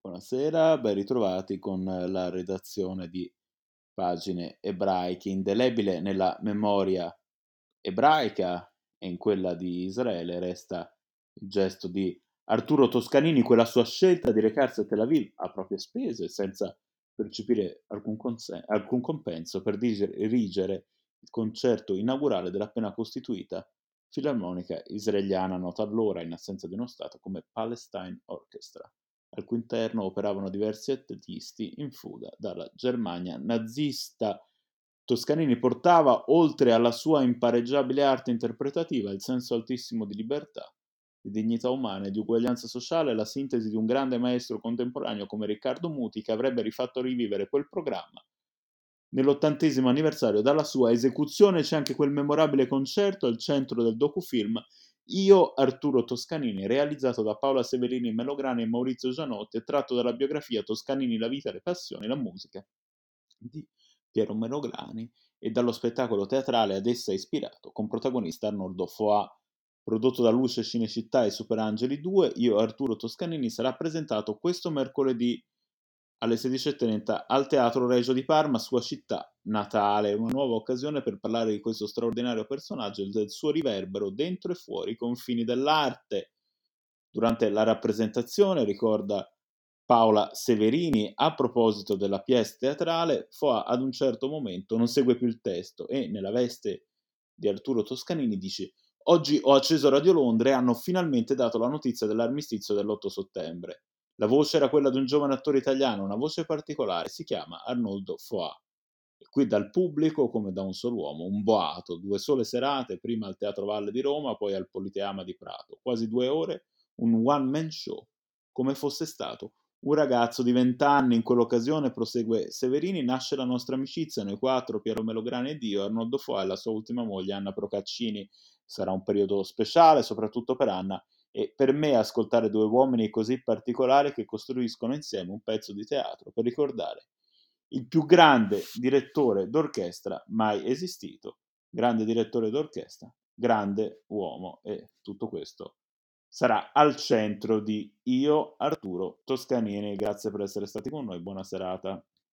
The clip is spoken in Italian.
Buonasera, ben ritrovati con la redazione di Pagine Ebraiche, indelebile nella memoria ebraica e in quella di Israele resta il gesto di Arturo Toscanini, quella sua scelta di recarsi a Tel Aviv a proprie spese, senza percepire alcun, consen- alcun compenso, per dirigere il concerto inaugurale dell'appena costituita Filarmonica israeliana, nota allora, in assenza di uno Stato, come Palestine Orchestra. Al cui interno operavano diversi artisti in fuga dalla Germania nazista. Toscanini portava, oltre alla sua impareggiabile arte interpretativa, il senso altissimo di libertà, di dignità umana e di uguaglianza sociale, la sintesi di un grande maestro contemporaneo come Riccardo Muti, che avrebbe rifatto rivivere quel programma. Nell'ottantesimo anniversario dalla sua esecuzione c'è anche quel memorabile concerto al centro del docufilm io, Arturo Toscanini, realizzato da Paola Severini Melograni e Maurizio Gianotti, tratto dalla biografia Toscanini, la vita, le passioni, la musica di Piero Melograni e dallo spettacolo teatrale ad essa ispirato, con protagonista Arnoldo Foà. Prodotto da Luce Cinecittà e Superangeli 2, Io, Arturo Toscanini sarà presentato questo mercoledì alle 16.30 al Teatro Regio di Parma, sua città natale, una nuova occasione per parlare di questo straordinario personaggio e del suo riverbero dentro e fuori i confini dell'arte. Durante la rappresentazione, ricorda Paola Severini, a proposito della pièce teatrale, Foa ad un certo momento non segue più il testo e, nella veste di Arturo Toscanini, dice Oggi ho acceso Radio Londra e hanno finalmente dato la notizia dell'armistizio dell'8 settembre. La voce era quella di un giovane attore italiano, una voce particolare, si chiama Arnoldo Foà. E qui dal pubblico, come da un solo uomo, un boato, due sole serate, prima al Teatro Valle di Roma, poi al Politeama di Prato, quasi due ore, un one-man show, come fosse stato un ragazzo di vent'anni, in quell'occasione, prosegue Severini, nasce la nostra amicizia, noi quattro, Piero Melograni ed io, Arnoldo Foà e la sua ultima moglie Anna Procaccini. Sarà un periodo speciale, soprattutto per Anna, e per me ascoltare due uomini così particolari che costruiscono insieme un pezzo di teatro per ricordare il più grande direttore d'orchestra mai esistito, grande direttore d'orchestra, grande uomo e tutto questo sarà al centro di Io Arturo Toscanini. Grazie per essere stati con noi, buona serata.